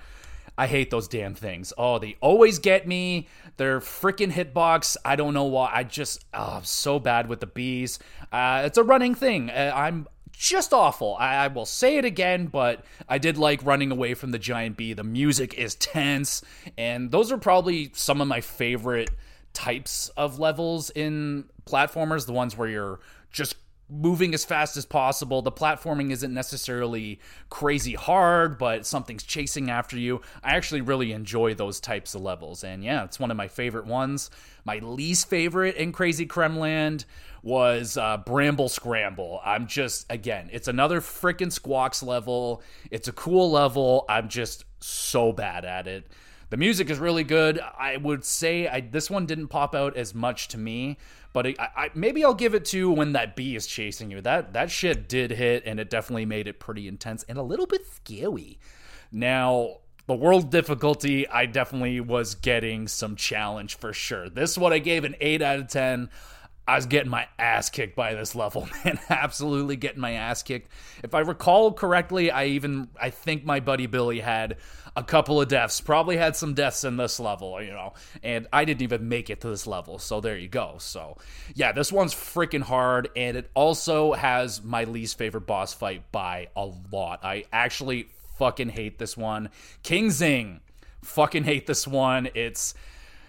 I hate those damn things. Oh, they always get me. They're freaking hitbox. I don't know why. I just, oh, I'm so bad with the bees. Uh, it's a running thing. Uh, I'm just awful. I, I, will say it again, but I did like running away from the giant bee. The music is tense, and those are probably some of my favorite types of levels in platformers. The ones where you're just moving as fast as possible. The platforming isn't necessarily crazy hard, but something's chasing after you. I actually really enjoy those types of levels. And yeah, it's one of my favorite ones. My least favorite in Krazy Kremland was uh, Bramble Scramble. I'm just, again, it's another freaking Squawks level. It's a cool level. I'm just so bad at it. The music is really good. I would say I, this one didn't pop out as much to me, but I, I, maybe I'll give it to when that bee is chasing you. That that shit did hit, and it definitely made it pretty intense and a little bit scary. Now, the world difficulty, I definitely was getting some challenge for sure. This one I gave an 8 out of 10. I was getting my ass kicked by this level, man. Absolutely getting my ass kicked. If I recall correctly, I even I think my buddy Billy had a couple of deaths. Probably had some deaths in this level, you know. And I didn't even make it to this level. So there you go. So, yeah, this one's freaking hard and it also has my least favorite boss fight by a lot. I actually fucking hate this one. King Zing. Fucking hate this one. It's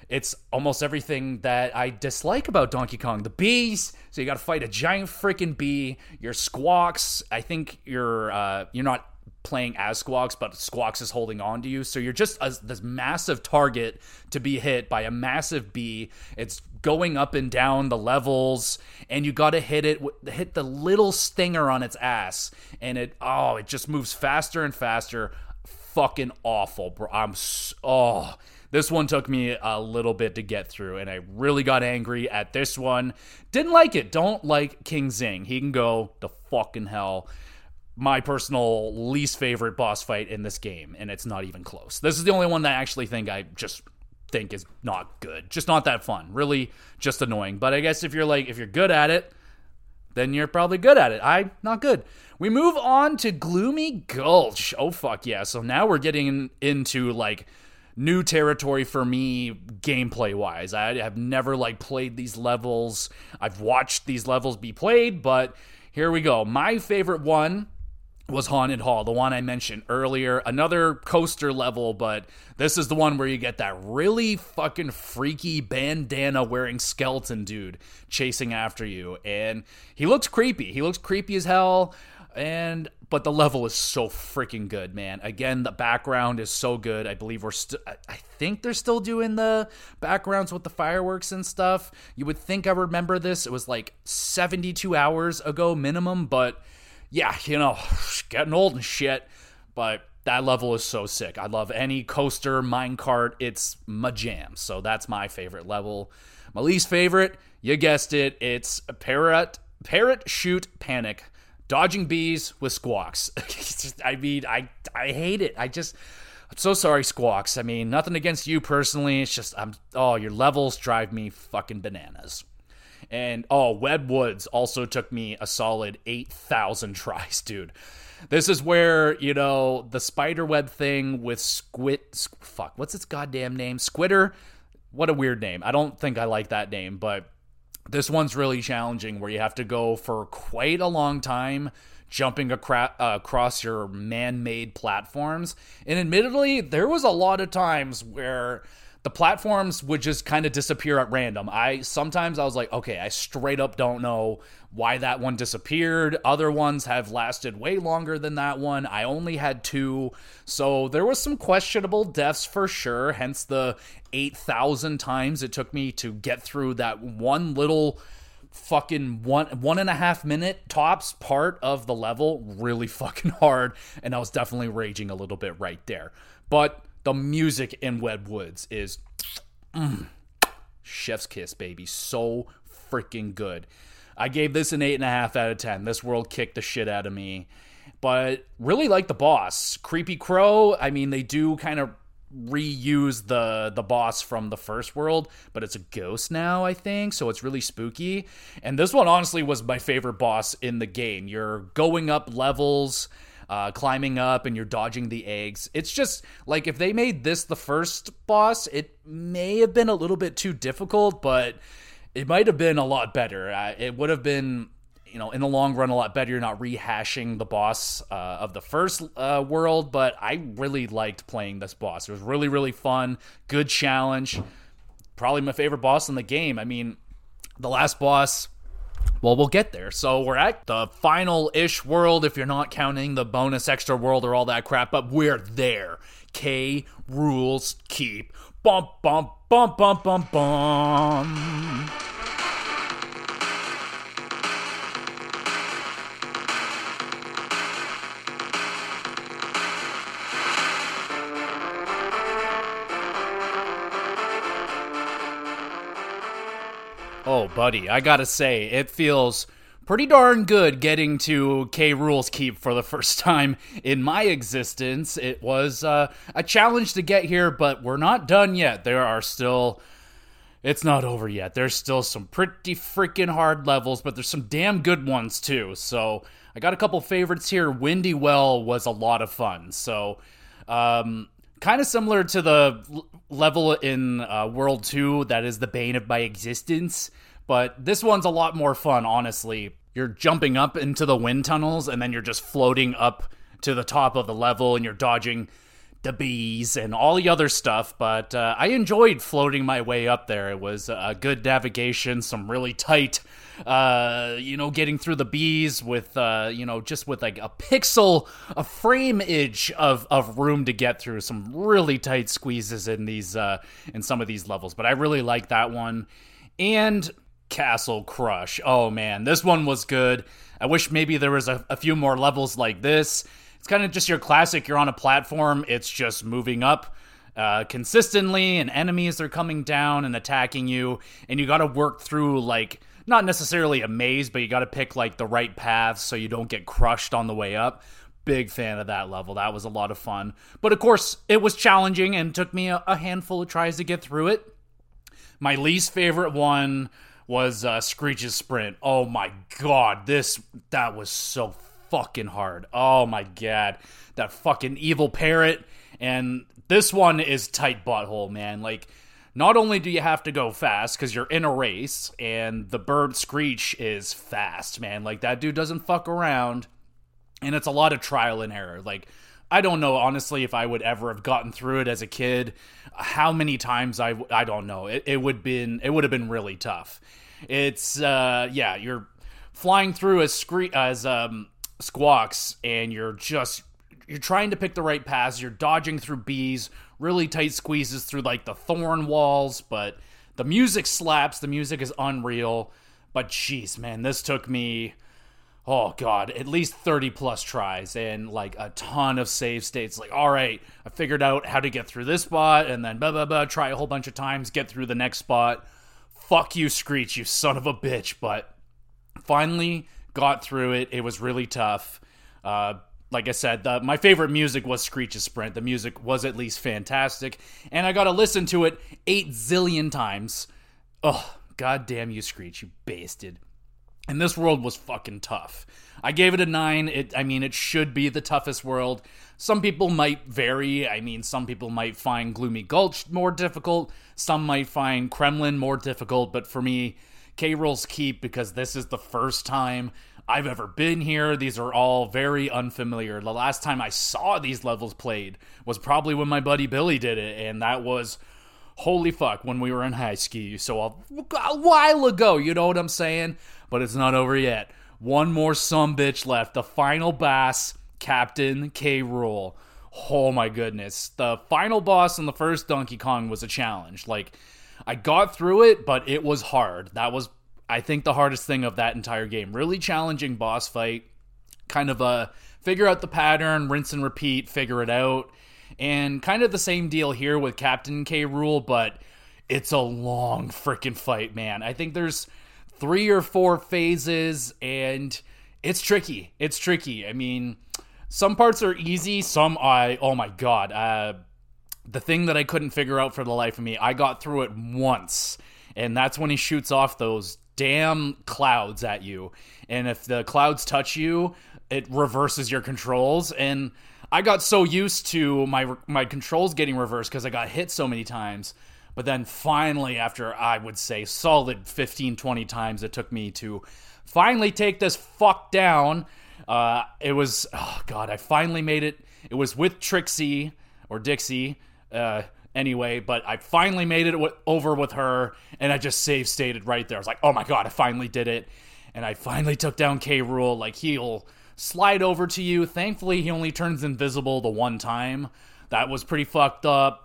it's almost everything that I dislike about Donkey Kong. The bees, so you got to fight a giant freaking bee. Your squawks, I think you're uh, you're not playing as Squawks, but Squawks is holding on to you. So you're just a, this massive target to be hit by a massive bee. It's going up and down the levels, and you got to hit it, hit the little stinger on its ass, and it oh, it just moves faster and faster. Fucking awful, bro. I'm so, oh this one took me a little bit to get through, and I really got angry at this one. Didn't like it. Don't like King Zing. He can go to fucking hell. My personal least favorite boss fight in this game, and it's not even close. This is the only one that I actually think I just think is not good. Just not that fun. Really just annoying. But I guess if you're like if you're good at it, then you're probably good at it. I not good. We move on to Gloomy Gulch. Oh fuck yeah. So now we're getting into like new territory for me gameplay wise. I have never like played these levels. I've watched these levels be played, but here we go. My favorite one was Haunted Hall, the one I mentioned earlier. Another coaster level, but this is the one where you get that really fucking freaky bandana wearing skeleton dude chasing after you. And he looks creepy. He looks creepy as hell. And but the level is so freaking good, man. Again, the background is so good. I believe we're still, I think they're still doing the backgrounds with the fireworks and stuff. You would think I remember this. It was like 72 hours ago minimum, but yeah, you know, getting old and shit. But that level is so sick. I love any coaster, minecart. It's my jam. So that's my favorite level. My least favorite, you guessed it, it's Parrot Parrot Chute Panic dodging bees with squawks. I mean, I I hate it. I just I'm so sorry, squawks. I mean, nothing against you personally. It's just I'm oh, your levels drive me fucking bananas. And oh, Web Woods also took me a solid 8,000 tries, dude. This is where, you know, the spider web thing with Squid fuck, what's its goddamn name? Squitter. What a weird name. I don't think I like that name, but this one's really challenging where you have to go for quite a long time jumping acra- uh, across your man-made platforms. And admittedly, there was a lot of times where the platforms would just kind of disappear at random. I sometimes I was like, okay, I straight up don't know why that one disappeared. Other ones have lasted way longer than that one. I only had two. So there was some questionable deaths for sure, hence the 8,000 times it took me to get through that one little fucking one one and a half minute tops part of the level really fucking hard and i was definitely raging a little bit right there but the music in Web Woods is mm, chef's kiss, baby. So freaking good. I gave this an 8.5 out of 10. This world kicked the shit out of me. But really like the boss. Kreepy Krow, I mean, they do kind of reuse the the boss from the first world, but it's a ghost now, I think, so it's really spooky. And this one honestly was my favorite boss in the game. You're going up levels, uh, climbing up and you're dodging the eggs. It's just like if they made this the first boss, it may have been a little bit too difficult, but it might have been a lot better. Uh, it would have been you know, in the long run, a lot better. You're not rehashing the boss uh, of the first uh, world, but I really liked playing this boss. It was really, really fun. Good challenge. Probably my favorite boss in the game. I mean, the last boss well, we'll get there. So we're at the final ish world if you're not counting the bonus extra world or all that crap, but we're there. K. Rool's Keep. Bump, bump, bump, bump, bump, bump. Oh, buddy, I gotta say, it feels pretty darn good getting to K. Rool's Keep for the first time in my existence. It was uh, a challenge to get here, but we're not done yet. There are still it's not over yet. There's still some pretty freaking hard levels, but there's some damn good ones too. So I got a couple favorites here. Windy Well was a lot of fun. So, um, kind of similar to the level in uh, World 2 that is the bane of my existence, but this one's a lot more fun, honestly. You're jumping up into the wind tunnels and then you're just floating up to the top of the level and you're dodging the bees and all the other stuff, but uh, I enjoyed floating my way up there. It was a good navigation, some really tight, uh, you know, getting through the bees with, uh, you know, just with like a pixel, a frame inch of, of room to get through. Some really tight squeezes in these, uh, in some of these levels, but I really like that one. And Castle Crush. Oh man, this one was good. I wish maybe there was a, a few more levels like this it's kind of just your classic. You're on a platform, it's just moving up uh, consistently, and enemies are coming down and attacking you, and you got to work through like not necessarily a maze, but you got to pick like the right paths so you don't get crushed on the way up. Big fan of that level. That was a lot of fun. But of course, it was challenging and took me a, a handful of tries to get through it. My least favorite one was uh, Screech's Sprint. Oh my god, this that was so fucking hard. Oh my god. That fucking evil parrot. And this one is tight butthole, man. Like, not only do you have to go fast because you're in a race and the bird screech is fast, man. Like, that dude doesn't fuck around. And it's a lot of trial and error. Like, I don't know honestly if I would ever have gotten through it as a kid. How many times I I don't know. It, it would been it would have been really tough. It's uh yeah, you're flying through as scree- as um squawks and you're just you're trying to pick the right paths. You're dodging through bees really tight squeezes through like the thorn walls but the music slaps. The music is unreal. But jeez man this took me oh god at least 30 plus tries and like a ton of save states. Like all right i figured out how to get through this spot and then blah blah blah try a whole bunch of times get through the next spot. Fuck you screech you son of a bitch. But finally got through it. It was really tough. Uh, like I said, the, my favorite music was Screech's Sprint. The music was at least fantastic, and I got to listen to it eight zillion times. Oh, god damn you, Screech, you bastard. And this world was fucking tough. I gave it a nine. It, I mean, it should be the toughest world. Some people might vary. I mean, some people might find Gloomy Gulch more difficult. Some might find Kremlin more difficult. But for me, K Rool's Keep because this is the first time I've ever been here. These are all very unfamiliar. The last time I saw these levels played was probably when my buddy Billy did it, and that was holy fuck when we were in high ski. So a, a while ago, you know what I'm saying? But it's not over yet. One more some bitch left. The final boss, Captain K. Rool. Oh my goodness. The final boss in the first Donkey Kong was a challenge. Like, I got through it, but it was hard. That was, I think, the hardest thing of that entire game. Really challenging boss fight. Kind of a figure out the pattern, rinse and repeat, figure it out. And kind of the same deal here with Captain K. Rool, but it's a long freaking fight, man. I think there's three or four phases, and it's tricky. It's tricky. I mean, some parts are easy, some I, oh my god. Uh, the thing that I couldn't figure out for the life of me, I got through it once, and that's when he shoots off those damn clouds at you. And if the clouds touch you, it reverses your controls. And I got so used to my my controls getting reversed because I got hit so many times. But then finally, after I would say solid 15, 20 times, it took me to finally take this fuck down. Uh, it was, oh God, I finally made it. It was with Trixie or Dixie uh, anyway, but I finally made it w- over with her, and I just save stated right there. I was like, oh my god, I finally did it, and I finally took down K. Rool. Like he'll slide over to you. Thankfully, he only turns invisible the one time. That was pretty fucked up.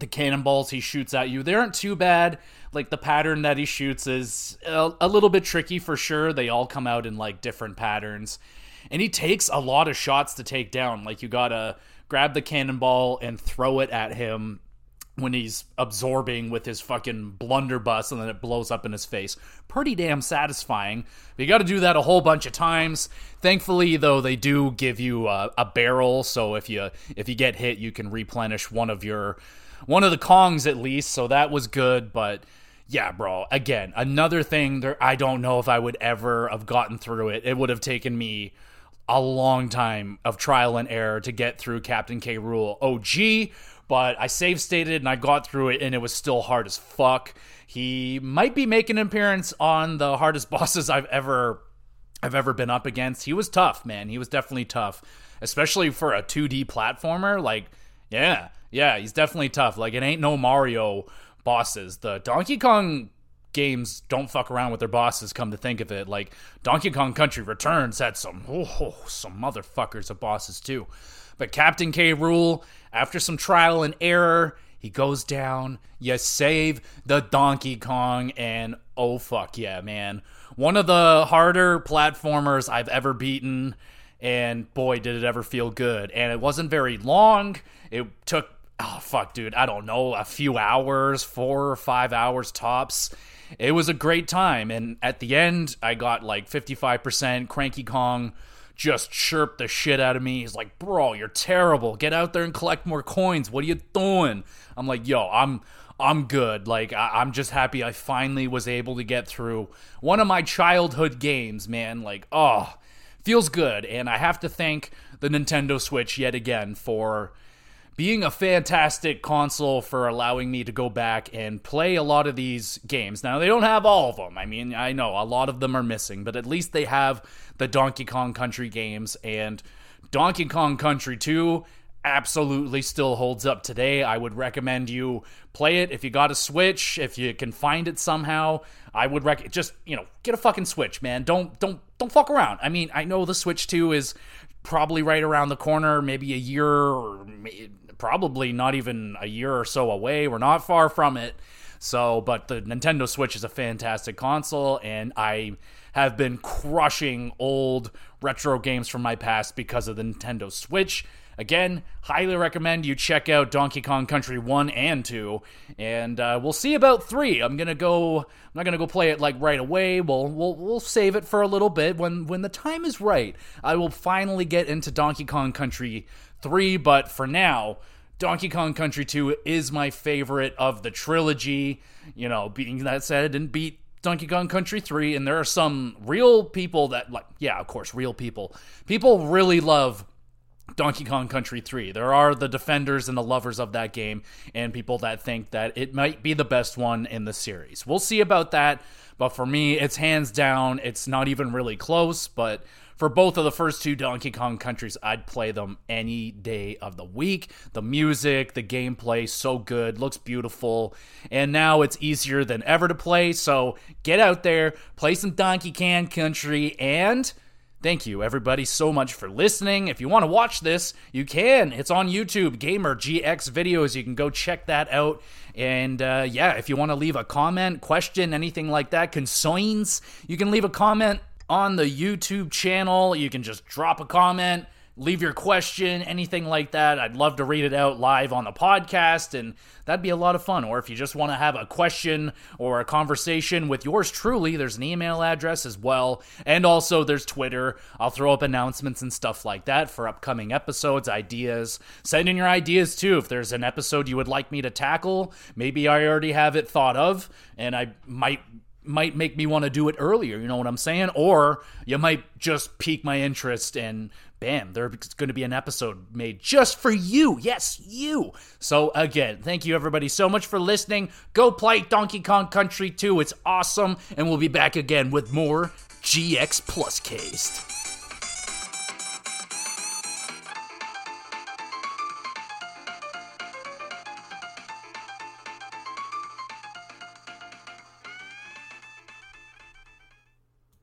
The cannonballs he shoots at you, they aren't too bad. Like the pattern that he shoots is a, a little bit tricky for sure. They all come out in like different patterns. And he takes a lot of shots to take down. Like you gotta grab the cannonball and throw it at him when he's absorbing with his fucking blunderbuss and then it blows up in his face. Pretty damn satisfying. But you got to do that a whole bunch of times. Thankfully, though, they do give you a, a, barrel, so if you if you get hit, you can replenish one of your one of the Kongs at least. So that was good. But yeah, bro. Again, another thing there I don't know if I would ever have gotten through it. It would have taken me a long time of trial and error to get through Captain K. Rool OG, but I save stated and I got through it and it was still hard as fuck. He might be making an appearance on the hardest bosses I've ever I've ever been up against. He was tough, man. He was definitely tough, especially for a 2D platformer. Like, yeah, yeah, he's definitely tough. Like, it ain't no Mario bosses. The Donkey Kong games don't fuck around with their bosses. Come to think of it, like Donkey Kong Country Returns had some oh some motherfuckers of bosses too. But Captain K. Rool, after some trial and error, he goes down. You save the Donkey Kong, and oh fuck yeah, man! One of the harder platformers I've ever beaten, and boy, did it ever feel good. And it wasn't very long. It took oh fuck, dude, I don't know, a few hours, four or five hours tops. It was a great time, and at the end, I got like 55%. Cranky Kong just chirped the shit out of me. He's like, "Bro, you're terrible. Get out there and collect more coins. What are you doing?" I'm like, "Yo, I'm." I'm good. Like, I- am just happy I finally was able to get through one of my childhood games, man. Like, oh, feels good. And I have to thank the Nintendo Switch yet again for being a fantastic console for allowing me to go back and play a lot of these games. Now, they don't have all of them. I mean, I know a lot of them are missing, but at least they have the Donkey Kong Country games and Donkey Kong Country 2 absolutely still holds up today. I would recommend you play it if you got a Switch, if you can find it somehow. I would rec just, you know, get a fucking Switch, man. Don't don't don't fuck around. I mean, I know the Switch 2 is probably right around the corner, maybe a year or probably not even a year or so away. We're not far from it. So, but the Nintendo Switch is a fantastic console, and I have been crushing old retro games from my past because of the Nintendo Switch. Again, highly recommend you check out Donkey Kong Country 1 and 2. And uh, we'll see about 3. I'm going to go I'm not going to go play it like right away. We'll, we'll we'll save it for a little bit when when the time is right. I will finally get into Donkey Kong Country 3, but for now, Donkey Kong Country 2 is my favorite of the trilogy. You know, being that said, I didn't beat Donkey Kong Country 3, and there are some real people that, like, yeah, of course, real people. People really love Donkey Kong Country 3. There are the defenders and the lovers of that game, and people that think that it might be the best one in the series. We'll see about that, but for me, it's hands down. It's not even really close, but for both of the first two Donkey Kong countries, I'd play them any day of the week. The music, the gameplay, so good, looks beautiful, and now it's easier than ever to play. So get out there, play some Donkey Kong Country, and Thank you, everybody, so much for listening. If you want to watch this, you can. It's on YouTube, Gamer GX Videos. You can go check that out. And uh, yeah, if you want to leave a comment, question, anything like that, concerns, you can leave a comment on the YouTube channel. You can just drop a comment, leave your question, anything like that. I'd love to read it out live on the podcast, and that'd be a lot of fun. Or if you just want to have a question or a conversation with yours truly, there's an email address as well. And also, there's Twitter. I'll throw up announcements and stuff like that for upcoming episodes, ideas. Send in your ideas too. If there's an episode you would like me to tackle, maybe I already have it thought of, and I might might make me want to do it earlier, you know what I'm saying? Or you might just pique my interest and bam, there's going to be an episode made just for you. Yes, you. So again, thank you everybody so much for listening. Go play Donkey Kong Country 2. It's awesome and we'll be back again with more GX Plus Cast.